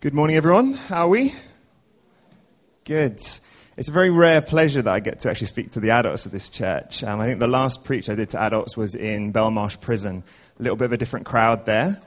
Good morning, everyone. How are we? Good. It's a very rare pleasure that I get to actually speak to the adults of this church. Um, I think the last preach I did to adults was in Belmarsh Prison. A little bit of a different crowd there.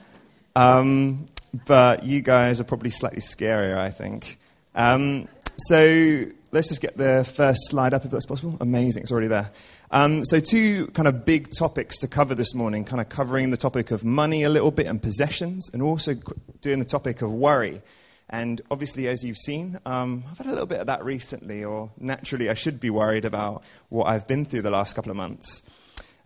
Um, but you guys are probably slightly scarier, I think. Um, so let's just get the first slide up if that's possible. Amazing, it's already there. Um, so, two kind of big topics to cover this morning, kind of covering the topic of money a little bit and possessions, and also doing the topic of worry. And obviously, as you've seen, um, I've had a little bit of that recently, or naturally, I should be worried about what I've been through the last couple of months.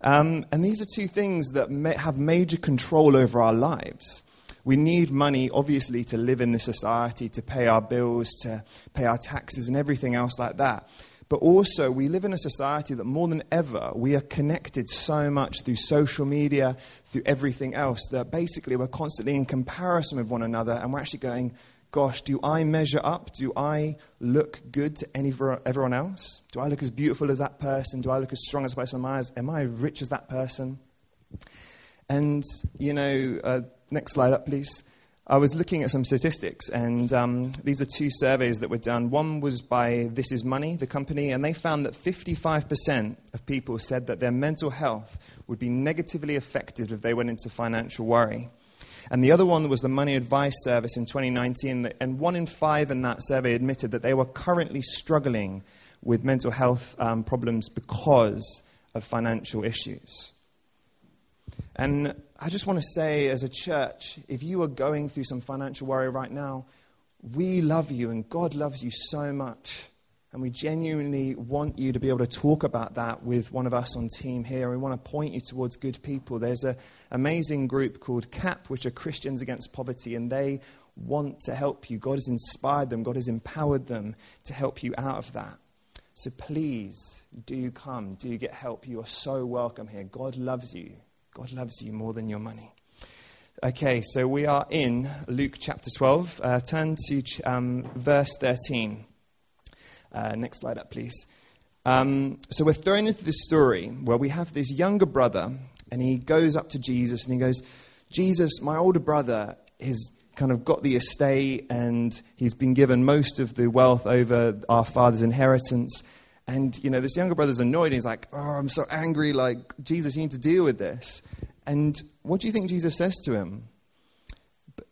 Um, and these are two things that have major control over our lives. We need money, obviously, to live in this society, to pay our bills, to pay our taxes, and everything else like that. But also, we live in a society that more than ever, we are connected so much through social media, through everything else, that basically we're constantly in comparison with one another, and we're actually going, gosh, do I measure up? Do I look good to any, everyone else? Do I look as beautiful as that person? Do I look as strong as person? Am I, as, rich as that person? And, you know, uh, next slide up, please. I was looking at some statistics, and um, these are two surveys that were done. One was by This Is Money, the company, and they found that 55% of people said that their mental health would be negatively affected if they went into financial worry. And the other one was the Money Advice Service in 2019, and one in five in that survey admitted that they were currently struggling with mental health um, problems because of financial issues. And I just want to say, as a church, if you are going through some financial worry right now, we love you and God loves you so much. And we genuinely want you to be able to talk about that with one of us on team here. We want to point you towards good people. There's an amazing group called CAP, which are Christians Against Poverty, and they want to help you. God has inspired them, God has empowered them to help you out of that. So please do come, do get help. You are so welcome here. God loves you. God loves you more than your money. Okay, so we are in Luke chapter 12. Uh, turn to um, verse 13. Uh, next slide up, please. Um, so we're thrown into this story where we have this younger brother, and he goes up to Jesus and he goes, Jesus, my older brother has kind of got the estate and he's been given most of the wealth over our father's inheritance. And, you know, this younger brother's annoyed. He's like, oh, I'm so angry. Like, Jesus, you need to deal with this. And what do you think Jesus says to him?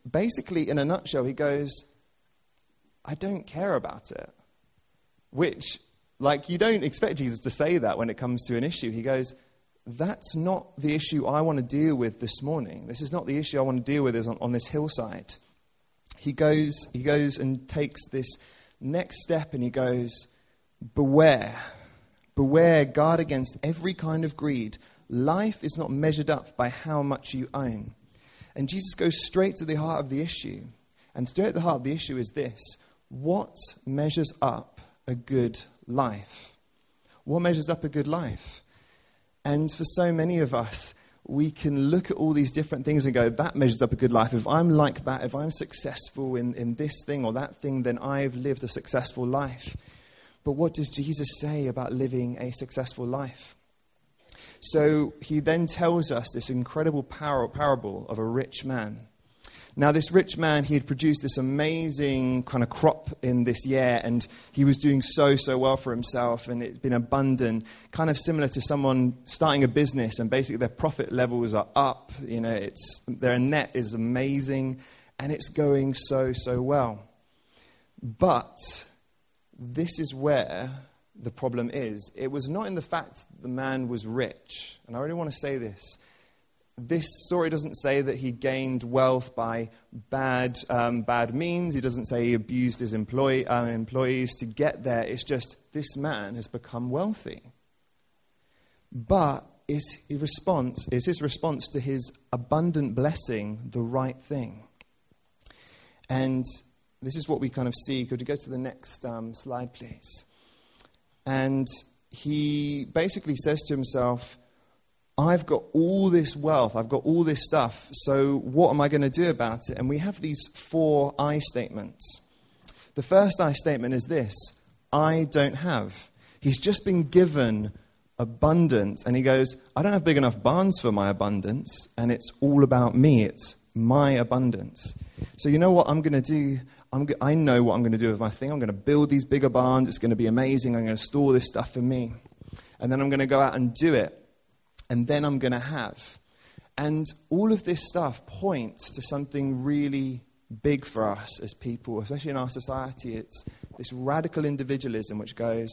Basically, in a nutshell, he goes, I don't care about it. Which, like, you don't expect Jesus to say that when it comes to an issue. He goes, That's not the issue I want to deal with this morning. This is not the issue I want to deal with is on, on this hillside. He goes, he goes and takes this next step and he goes, Beware. Beware, guard against every kind of greed. Life is not measured up by how much you own. And Jesus goes straight to the heart of the issue. And straight at the heart of the issue is this what measures up a good life? What measures up a good life? And for so many of us, we can look at all these different things and go, that measures up a good life. If I'm like that, if I'm successful in, in this thing or that thing, then I've lived a successful life. But what does Jesus say about living a successful life? So he then tells us this incredible par- parable of a rich man. Now, this rich man, he had produced this amazing kind of crop in this year, and he was doing so, so well for himself, and it's been abundant, kind of similar to someone starting a business, and basically their profit levels are up. You know, it's, their net is amazing, and it's going so, so well. But this is where the problem is. It was not in the fact that the man was rich. And I really want to say this. This story doesn't say that he gained wealth by bad, um, bad means. He doesn't say he abused his employee, um, employees to get there. It's just this man has become wealthy. But is his response, is his response to his abundant blessing the right thing? And this is what we kind of see. Could you go to the next um, slide, please? And he basically says to himself, I've got all this wealth, I've got all this stuff, so what am I going to do about it? And we have these four I statements. The first I statement is this I don't have. He's just been given abundance, and he goes, I don't have big enough barns for my abundance, and it's all about me. It's my abundance. So, you know what I'm going to do? I'm I know what I'm going to do with my thing. I'm going to build these bigger barns. It's going to be amazing. I'm going to store this stuff for me. And then I'm going to go out and do it. And then I'm going to have. And all of this stuff points to something really big for us as people, especially in our society. It's this radical individualism which goes,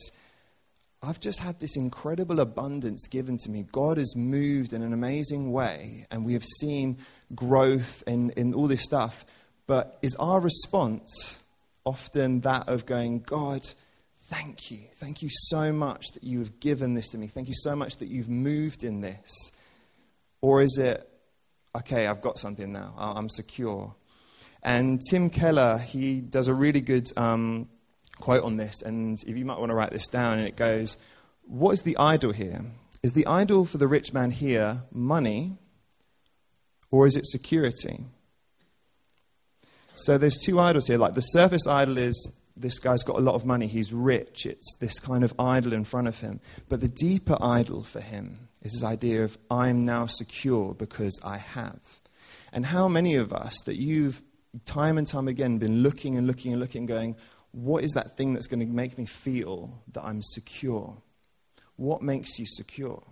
I've just had this incredible abundance given to me. God has moved in an amazing way, and we have seen growth in, in all this stuff. But is our response often that of going, God, thank you. Thank you so much that you have given this to me. Thank you so much that you've moved in this. Or is it, okay, I've got something now, I'm secure? And Tim Keller, he does a really good um, quote on this, and if you might want to write this down, and it goes, What is the idol here? Is the idol for the rich man here money, or is it security? So there's two idols here. Like the surface idol is this guy's got a lot of money, he's rich, it's this kind of idol in front of him. But the deeper idol for him is this idea of I'm now secure because I have. And how many of us that you've time and time again been looking and looking and looking, going, what is that thing that's going to make me feel that I'm secure? What makes you secure?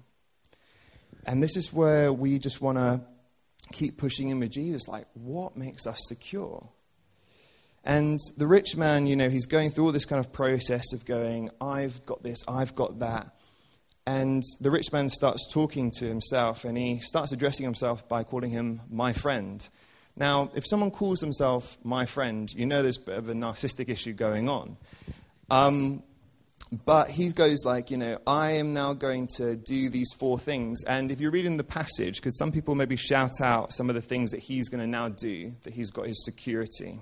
And this is where we just want to keep pushing in with Jesus like, what makes us secure? And the rich man, you know, he's going through all this kind of process of going, I've got this, I've got that. And the rich man starts talking to himself and he starts addressing himself by calling him my friend. Now, if someone calls themselves my friend, you know there's a bit of a narcissistic issue going on. Um, but he goes like, you know, I am now going to do these four things. And if you're reading the passage, because some people maybe shout out some of the things that he's going to now do, that he's got his security.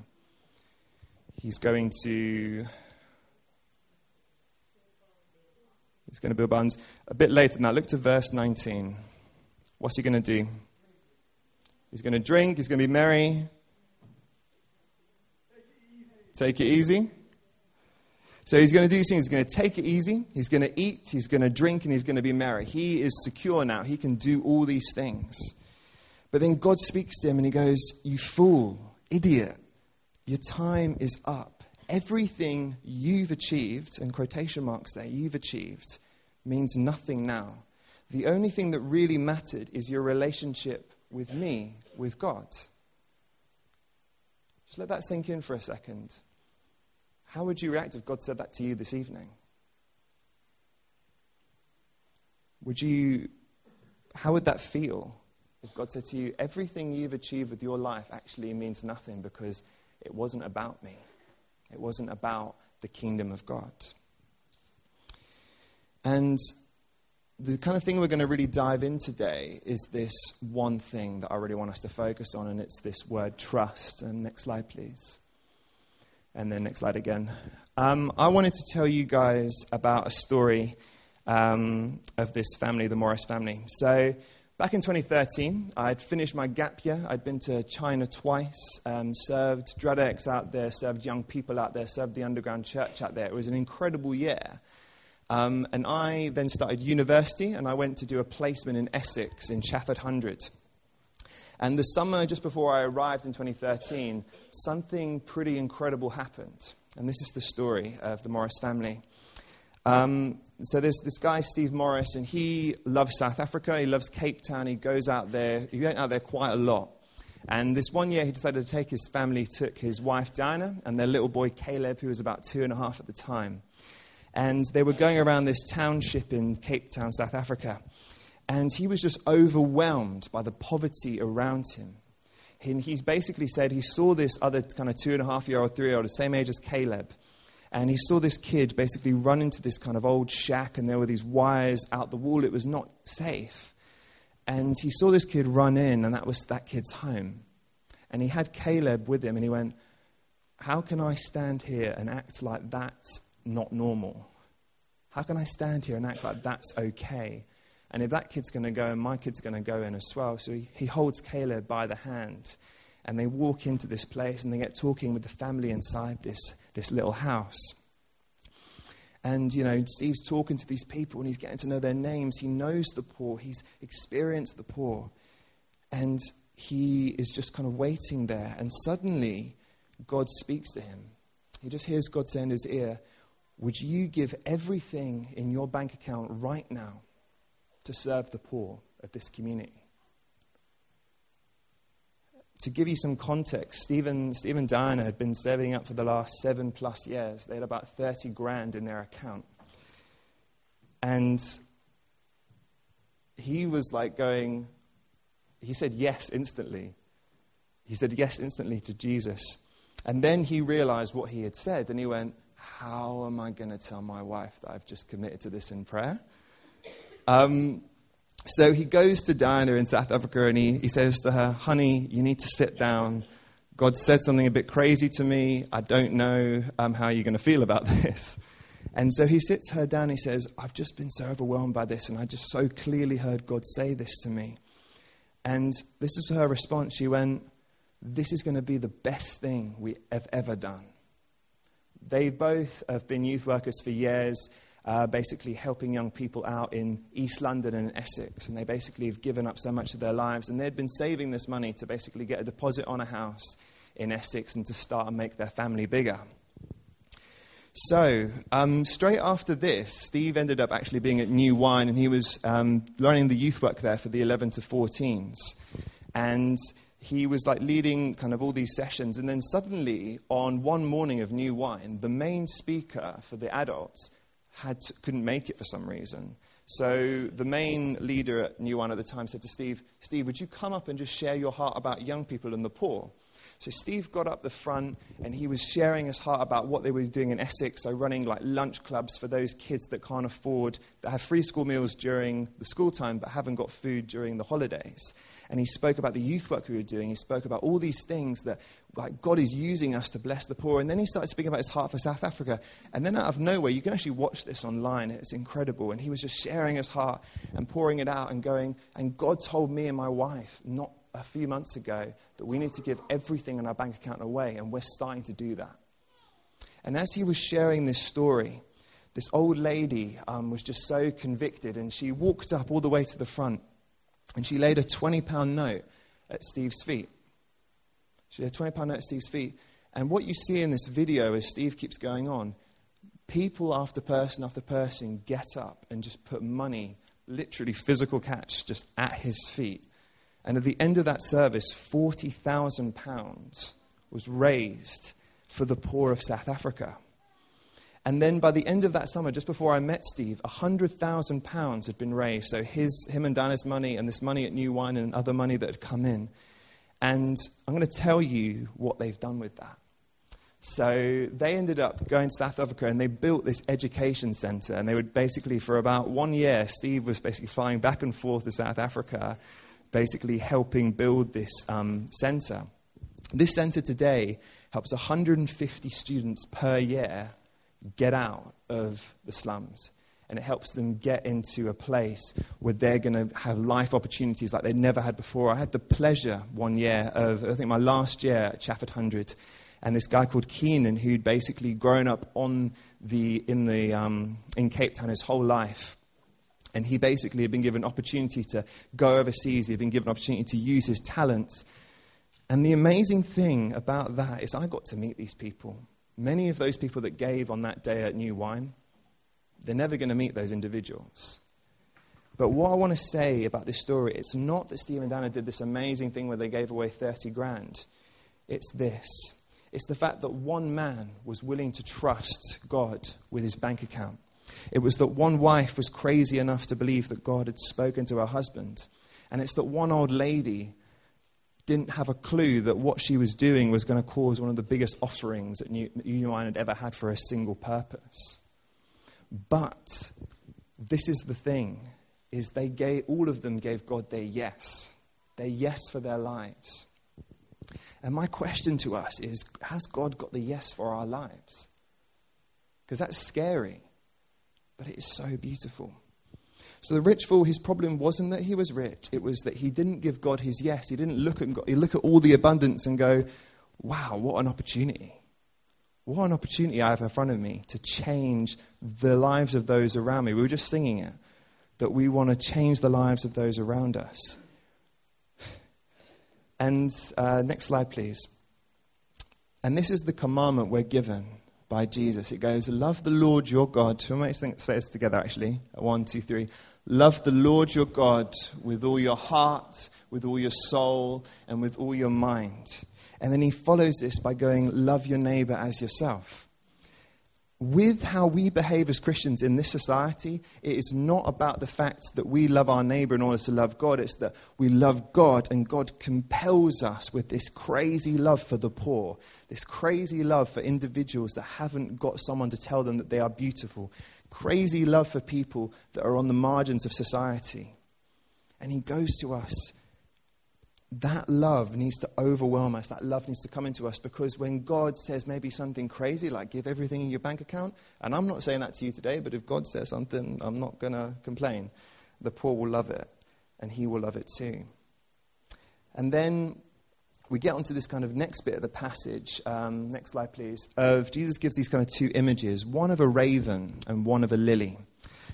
He's going to. He's going to build barns. A bit later now, look to verse 19. What's he going to do? He's going to drink, he's going to be merry. Take it easy. So he's going to do these things. He's going to take it easy. He's going to eat. He's going to drink. And he's going to be merry. He is secure now. He can do all these things. But then God speaks to him and he goes, You fool, idiot, your time is up. Everything you've achieved, and quotation marks there, you've achieved, means nothing now. The only thing that really mattered is your relationship with me, with God. Just let that sink in for a second. How would you react if God said that to you this evening? Would you, how would that feel if God said to you, everything you've achieved with your life actually means nothing because it wasn't about me? It wasn't about the kingdom of God. And the kind of thing we're going to really dive in today is this one thing that I really want us to focus on, and it's this word trust. And next slide, please. And then next slide again. Um, I wanted to tell you guys about a story um, of this family, the Morris family. So, back in 2013, I'd finished my gap year. I'd been to China twice, um, served addicts out there, served young people out there, served the underground church out there. It was an incredible year. Um, and I then started university and I went to do a placement in Essex in Chafford Hundred. And the summer just before I arrived in 2013, something pretty incredible happened. And this is the story of the Morris family. Um, so there's this guy, Steve Morris, and he loves South Africa. He loves Cape Town. He goes out there. He went out there quite a lot. And this one year, he decided to take his family, took his wife, Diana, and their little boy, Caleb, who was about two and a half at the time. And they were going around this township in Cape Town, South Africa. And he was just overwhelmed by the poverty around him. And he's basically said he saw this other kind of two and a half year old, three year old, the same age as Caleb. And he saw this kid basically run into this kind of old shack, and there were these wires out the wall. It was not safe. And he saw this kid run in, and that was that kid's home. And he had Caleb with him, and he went, How can I stand here and act like that's not normal? How can I stand here and act like that's okay? And if that kid's going to go and my kid's going to go in as well. So he, he holds Caleb by the hand and they walk into this place and they get talking with the family inside this, this little house. And, you know, Steve's talking to these people and he's getting to know their names. He knows the poor, he's experienced the poor. And he is just kind of waiting there, and suddenly God speaks to him. He just hears God say in his ear, Would you give everything in your bank account right now to serve the poor of this community? To give you some context, Stephen, Stephen Diana had been serving up for the last seven plus years. They had about 30 grand in their account. And he was like going, he said yes instantly. He said yes instantly to Jesus. And then he realized what he had said, and he went, How am I going to tell my wife that I've just committed to this in prayer? Um, so he goes to Diana in South Africa and he, he says to her, Honey, you need to sit down. God said something a bit crazy to me. I don't know um, how you're going to feel about this. And so he sits her down. He says, I've just been so overwhelmed by this, and I just so clearly heard God say this to me. And this is her response. She went, This is going to be the best thing we have ever done. They both have been youth workers for years, uh, basically helping young people out in East London and Essex. And they basically have given up so much of their lives. And they'd been saving this money to basically get a deposit on a house in Essex and to start and make their family bigger. So, um, straight after this, Steve ended up actually being at New Wine and he was um, learning the youth work there for the 11 to 14s. And he was like leading kind of all these sessions. And then suddenly, on one morning of New Wine, the main speaker for the adults had to, couldn't make it for some reason. So the main leader at New Wine at the time said to Steve, Steve, would you come up and just share your heart about young people and the poor? So Steve got up the front and he was sharing his heart about what they were doing in Essex, so running like lunch clubs for those kids that can't afford, that have free school meals during the school time but haven't got food during the holidays. And he spoke about the youth work we were doing. He spoke about all these things that like God is using us to bless the poor. And then he started speaking about his heart for South Africa. And then out of nowhere, you can actually watch this online. It's incredible. And he was just sharing his heart and pouring it out and going, and God told me and my wife not a few months ago that we need to give everything in our bank account away, and we're starting to do that. And as he was sharing this story, this old lady um, was just so convicted, and she walked up all the way to the front, and she laid a 20 pound note at Steve's feet. She laid a 20 pound note at Steve's feet. And what you see in this video as Steve keeps going on, people after person after person get up and just put money, literally physical cash, just at his feet. And at the end of that service, £40,000 was raised for the poor of South Africa. And then by the end of that summer, just before I met Steve, £100,000 had been raised. So his, him and Dana's money and this money at New Wine and other money that had come in. And I'm going to tell you what they've done with that. So they ended up going to South Africa and they built this education center. And they would basically, for about one year, Steve was basically flying back and forth to South Africa basically helping build this um, center. This center today helps 150 students per year get out of the slums. And it helps them get into a place where they're going to have life opportunities like they'd never had before. I had the pleasure one year of, I think my last year at Chafford Hundred, and this guy called Keenan, who'd basically grown up on the, in, the, um, in Cape Town his whole life, and he basically had been given opportunity to go overseas. He had been given an opportunity to use his talents. And the amazing thing about that is I got to meet these people. Many of those people that gave on that day at New Wine, they're never going to meet those individuals. But what I want to say about this story, it's not that Steve and Dana did this amazing thing where they gave away 30 grand. It's this. It's the fact that one man was willing to trust God with his bank account. It was that one wife was crazy enough to believe that God had spoken to her husband. And it's that one old lady didn't have a clue that what she was doing was going to cause one of the biggest offerings that Wine had ever had for a single purpose. But this is the thing is they gave all of them gave God their yes. Their yes for their lives. And my question to us is has God got the yes for our lives? Because that's scary but it is so beautiful. So the rich fool, his problem wasn't that he was rich, it was that he didn't give God his yes. He didn't look at God, he look at all the abundance and go, wow, what an opportunity. What an opportunity I have in front of me to change the lives of those around me. We were just singing it, that we want to change the lives of those around us. And uh, next slide, please. And this is the commandment we're given by Jesus. It goes, Love the Lord your God. Who makes say this together, actually? One, two, three. Love the Lord your God with all your heart, with all your soul, and with all your mind. And then he follows this by going, Love your neighbor as yourself with how we behave as Christians in this society, it is not about the fact that we love our neighbor in order to love God. It's that we love God and God compels us with this crazy love for the poor, this crazy love for individuals that haven't got someone to tell them that they are beautiful, crazy love for people that are on the margins of society. And He goes to us that love needs to overwhelm us. That love needs to come into us because when God says maybe something crazy, like give everything in your bank account, and I'm not saying that to you today, but if God says something, I'm not going to complain. The poor will love it, and He will love it too. And then we get onto this kind of next bit of the passage. Um, next slide, please. Of Jesus gives these kind of two images one of a raven and one of a lily.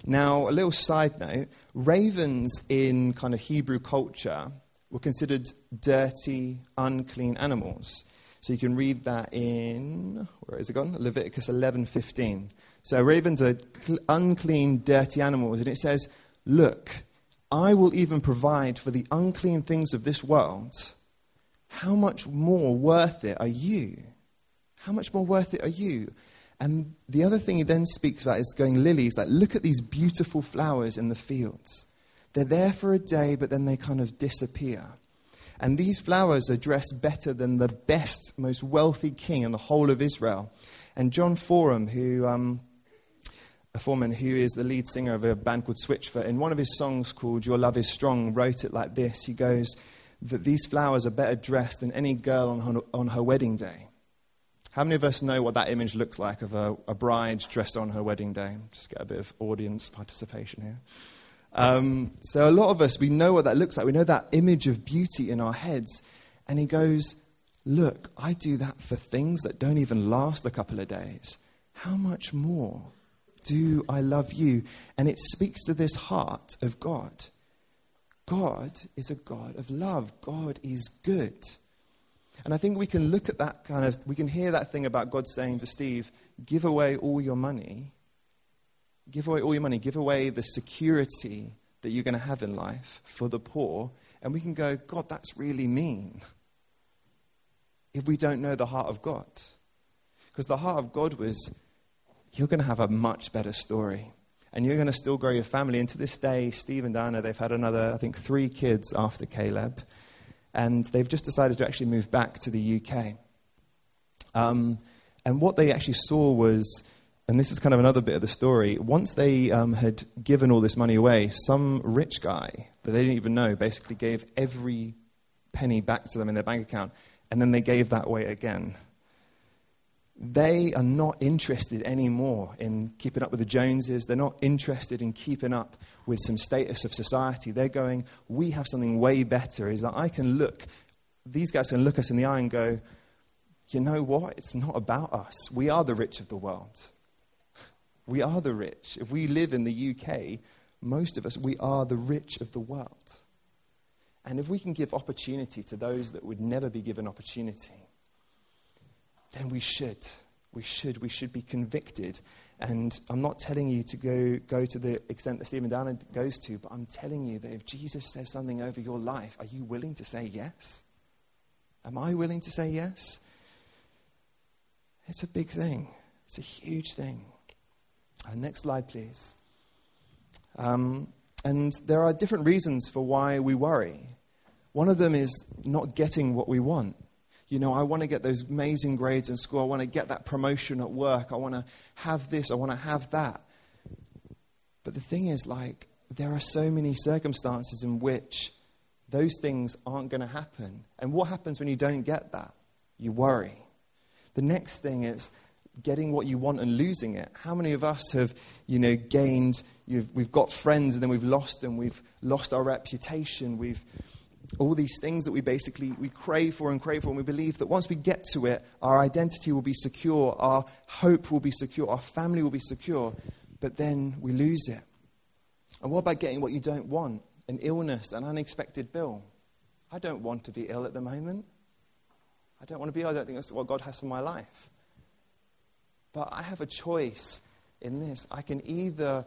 Now, a little side note ravens in kind of Hebrew culture were considered dirty, unclean animals. So you can read that in where is it gone? Leviticus 11:15. So ravens are cl- unclean, dirty animals, and it says, "Look, I will even provide for the unclean things of this world. How much more worth it are you? How much more worth it are you?" And the other thing he then speaks about is going lilies. Like, look at these beautiful flowers in the fields. They're there for a day, but then they kind of disappear. And these flowers are dressed better than the best, most wealthy king in the whole of Israel. And Jon Foreman, who, um, a Foreman who is the lead singer of a band called Switchfoot, in one of his songs called Your Love is Strong, wrote it like this. He goes, that these flowers are better dressed than any girl on her, on her wedding day. How many of us know what that image looks like of a, a bride dressed on her wedding day? Just get a bit of audience participation here. Um, so a lot of us, we know what that looks like. We know that image of beauty in our heads. And he goes, Look, I do that for things that don't even last a couple of days. How much more do I love you? And it speaks to this heart of God. God is a God of love. God is good. And I think we can look at that kind of, we can hear that thing about God saying to Steve, give away all your money Give away all your money, give away the security that you're going to have in life for the poor. And we can go, God, that's really mean. If we don't know the heart of God. Because the heart of God was, you're going to have a much better story. And you're going to still grow your family. And to this day, Steve and Diana, they've had another, I think, three kids after Caleb. And they've just decided to actually move back to the UK. Um, and what they actually saw was and this is kind of another bit of the story. Once they um, had given all this money away, some rich guy that they didn't even know basically gave every penny back to them in their bank account, and then they gave that away again. They are not interested anymore in keeping up with the Joneses. They're not interested in keeping up with some status of society. They're going, we have something way better, is that I can look, these guys can look us in the eye and go, you know what? It's not about us. We are the rich of the world. We are the rich. If we live in the UK, most of us, we are the rich of the world. And if we can give opportunity to those that would never be given opportunity, then we should. We should. We should be convicted. And I'm not telling you to go, go to the extent that Stephen Downer goes to, but I'm telling you that if Jesus says something over your life, are you willing to say yes? Am I willing to say yes? It's a big thing, it's a huge thing. Uh, next slide, please. Um, and there are different reasons for why we worry. One of them is not getting what we want. You know, I want to get those amazing grades in school. I want to get that promotion at work. I want to have this. I want to have that. But the thing is, like, there are so many circumstances in which those things aren't going to happen. And what happens when you don't get that? You worry. The next thing is getting what you want and losing it. How many of us have, you know, gained, we've got friends and then we've lost them, we've lost our reputation, we've, all these things that we basically, we crave for and crave for, and we believe that once we get to it, our identity will be secure, our hope will be secure, our family will be secure, but then we lose it. And what about getting what you don't want? An illness, an unexpected bill, I don't want to be ill at the moment. I don't want to be ill. I don't think that's what God has for my life. But I have a choice in this. I can either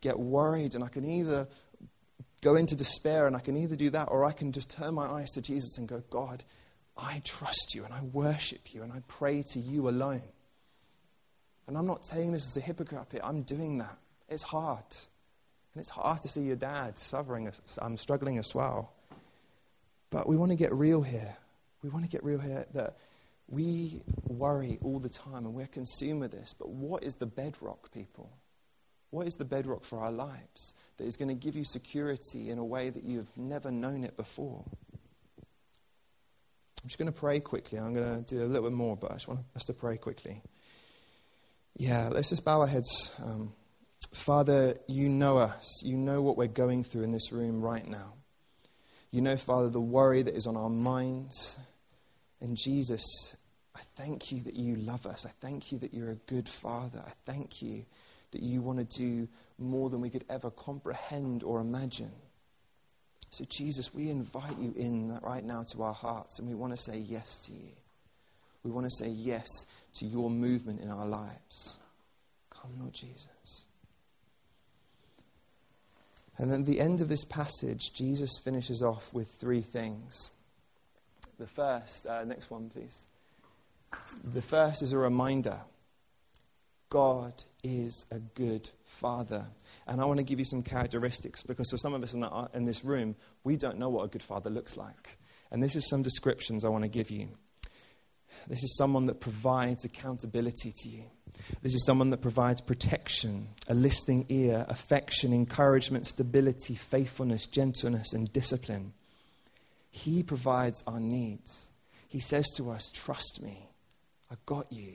get worried and I can either go into despair and I can either do that or I can just turn my eyes to Jesus and go, God, I trust you and I worship you and I pray to you alone. And I'm not saying this as a hypocrite. I'm doing that. It's hard. And it's hard to see your dad suffering. I'm um, struggling as well. But we want to get real here. We want to get real here that we worry all the time and we're consumed with this. But what is the bedrock, people? What is the bedrock for our lives that is going to give you security in a way that you've never known it before? I'm just going to pray quickly. I'm going to do a little bit more, but I just want us to pray quickly. Yeah, let's just bow our heads. Um, Father, you know us. You know what we're going through in this room right now. You know, Father, the worry that is on our minds. And Jesus, I thank you that you love us. I thank you that you're a good Father. I thank you that you want to do more than we could ever comprehend or imagine. So, Jesus, we invite you in right now to our hearts, and we want to say yes to you. We want to say yes to your movement in our lives. Come, Lord Jesus. And then at the end of this passage, Jesus finishes off with three things. The first, uh, next one, please. The first is a reminder God is a good father. And I want to give you some characteristics because for some of us in, the, in this room, we don't know what a good father looks like. And this is some descriptions I want to give you. This is someone that provides accountability to you. This is someone that provides protection, a listening ear, affection, encouragement, stability, faithfulness, gentleness, and discipline. He provides our needs. He says to us, Trust me, I got you.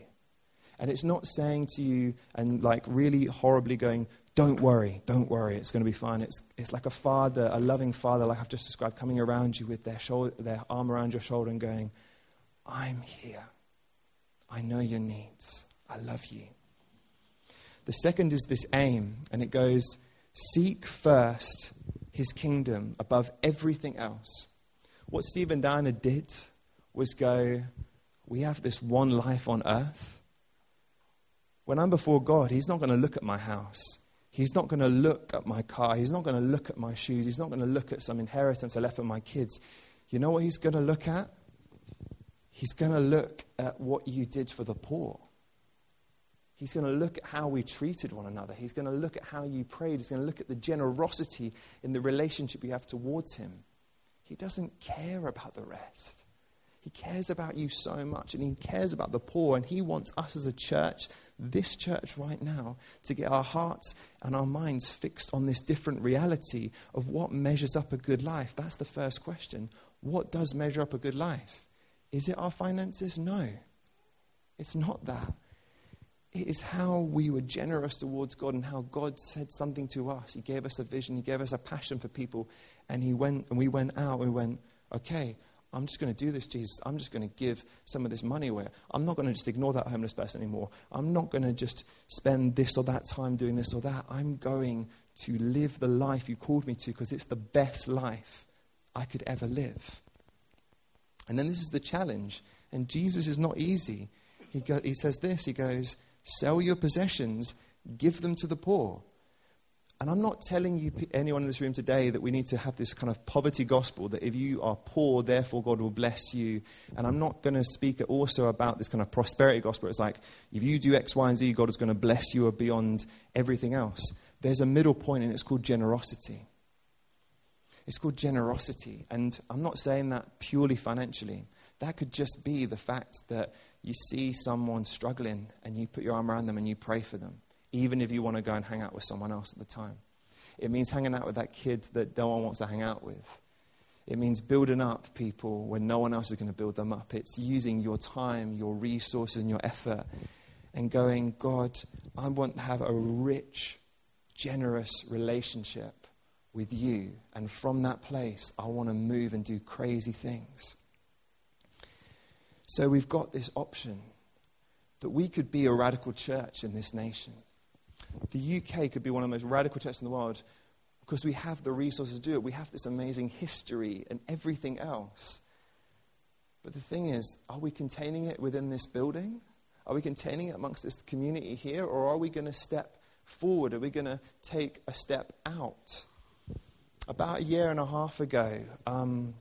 And it's not saying to you and like really horribly going, Don't worry, don't worry, it's going to be fine. It's, it's like a father, a loving father, like I've just described, coming around you with their, shoulder, their arm around your shoulder and going, I'm here. I know your needs. I love you. The second is this aim, and it goes seek first his kingdom above everything else. What Steve and Diana did was go, We have this one life on earth. When I'm before God, He's not going to look at my house. He's not going to look at my car. He's not going to look at my shoes. He's not going to look at some inheritance I left for my kids. You know what He's going to look at? He's going to look at what you did for the poor. He's going to look at how we treated one another. He's going to look at how you prayed. He's going to look at the generosity in the relationship you have towards Him. He doesn't care about the rest. He cares about you so much, and He cares about the poor, and He wants us as a church, this church right now, to get our hearts and our minds fixed on this different reality of what measures up a good life. That's the first question. What does measure up a good life? Is it our finances? No. It's not that. It is how we were generous towards God and how God said something to us. He gave us a vision, He gave us a passion for people, and He went and we went out and we went, okay, I'm just going to do this, Jesus. I'm just going to give some of this money away. I'm not going to just ignore that homeless person anymore. I'm not going to just spend this or that time doing this or that. I'm going to live the life you called me to because it's the best life I could ever live. And then this is the challenge. And Jesus is not easy. He, go, he says this He goes, Sell your possessions, give them to the poor. And I'm not telling you, anyone in this room today, that we need to have this kind of poverty gospel that if you are poor, therefore God will bless you. And I'm not going to speak also about this kind of prosperity gospel. It's like, if you do X, Y, and Z, God is going to bless you beyond everything else. There's a middle point, and it's called generosity. It's called generosity. And I'm not saying that purely financially. That could just be the fact that you see someone struggling and you put your arm around them and you pray for them, even if you want to go and hang out with someone else at the time. It means hanging out with that kid that no one wants to hang out with. It means building up people when no one else is going to build them up. It's using your time, your resources, and your effort and going, God, I want to have a rich, generous relationship with you. And from that place, I want to move and do crazy things. So we've got this option that we could be a radical church in this nation. The UK could be one of the most radical churches in the world because we have the resources to do it. We have this amazing history and everything else. But the thing is, are we containing it within this building? Are we containing it amongst this community here? Or are we going to step forward? Are we going to take a step out? About a year and a half ago, um,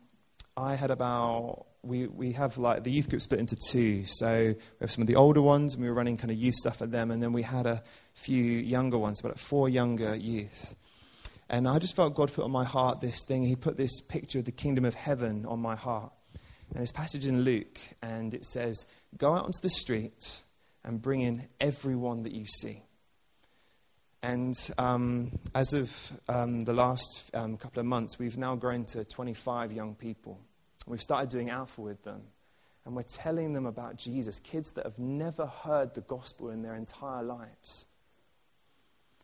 I had about, we, we have like the youth group split into two. So we have some of the older ones, and we were running kind of youth stuff for them. And then we had a few younger ones, about four younger youth. And I just felt God put on my heart this thing. He put this picture of the kingdom of heaven on my heart. And this passage in Luke, and it says, Go out onto the streets and bring in everyone that you see. And um, as of um, the last um, couple of months, we've now grown to 25 young people. We've started doing Alpha with them. And we're telling them about Jesus, kids that have never heard the gospel in their entire lives.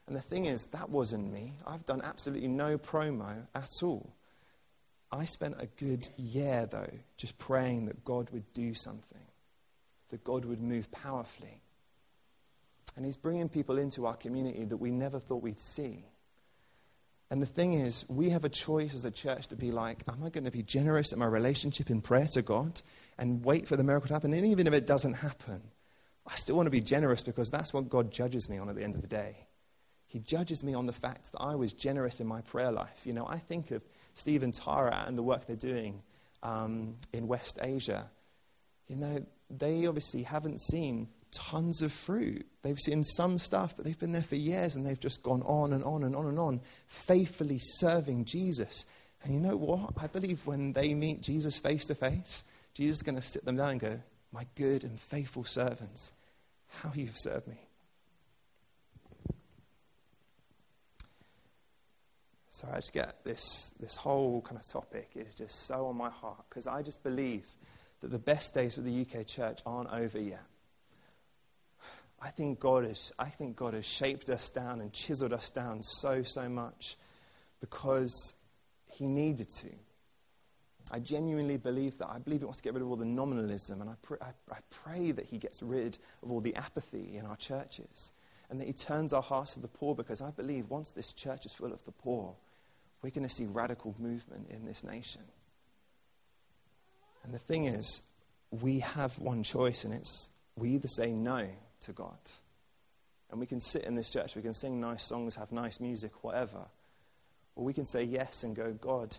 And the thing is, that wasn't me. I've done absolutely no promo at all. I spent a good year, though, just praying that God would do something, that God would move powerfully. And He's bringing people into our community that we never thought we'd see. And the thing is, we have a choice as a church to be like, am I going to be generous in my relationship in prayer to God and wait for the miracle to happen? And even if it doesn't happen, I still want to be generous because that's what God judges me on at the end of the day. He judges me on the fact that I was generous in my prayer life. You know, I think of Steve and Tara and the work they're doing um, in West Asia. You know, they obviously haven't seen tons of fruit. They've seen some stuff, but they've been there for years and they've just gone on and on and on and on, faithfully serving Jesus. And you know what? I believe when they meet Jesus face to face, Jesus is going to sit them down and go, My good and faithful servants, how you've served me. So I just get this, this whole kind of topic is just so on my heart because I just believe that the best days for the UK church aren't over yet. I think God has, I think God has shaped us down and chiseled us down so, so much because He needed to. I genuinely believe that. I believe He wants to get rid of all the nominalism, and I, pr- I, I pray that He gets rid of all the apathy in our churches and that He turns our hearts to the poor because I believe once this church is full of the poor, we're going to see radical movement in this nation. And the thing is, we have one choice, and it's we either say no to God. And we can sit in this church, we can sing nice songs, have nice music, whatever. Or we can say yes and go, God,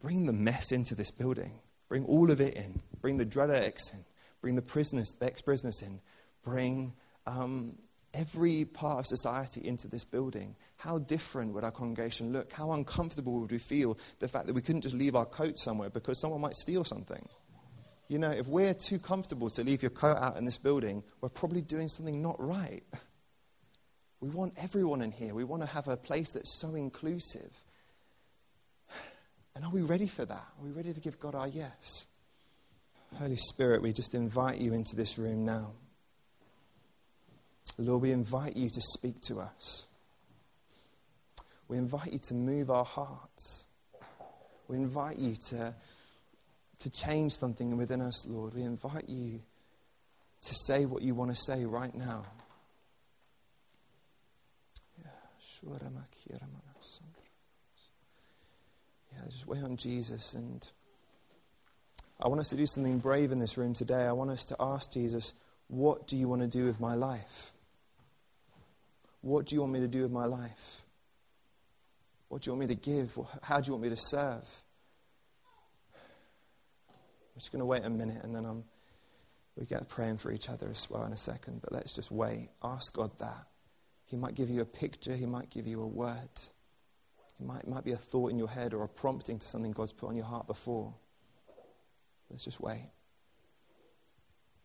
bring the mess into this building. Bring all of it in. Bring the drug addicts in. Bring the prisoners, the ex-prisoners in. Bring um, every part of society into this building, how different would our congregation look? How uncomfortable would we feel the fact that we couldn't just leave our coat somewhere because someone might steal something? You know, if we're too comfortable to leave your coat out in this building, we're probably doing something not right. We want everyone in here. We want to have a place that's so inclusive. And are we ready for that? Are we ready to give God our yes? Holy Spirit, we just invite you into this room now. Lord, we invite you to speak to us. We invite you to move our hearts. We invite you to, to change something within us, Lord. We invite you to say what you want to say right now. Yeah, just wait on Jesus. And I want us to do something brave in this room today. I want us to ask Jesus, what do you want to do with my life? What do you want me to do with my life? What do you want me to give? How do you want me to serve? I'm just going to wait a minute and then I'm, we get praying for each other as well in a second. But let's just wait. Ask God that. He might give you a picture, He might give you a word. It might, might be a thought in your head or a prompting to something God's put on your heart before. Let's just wait.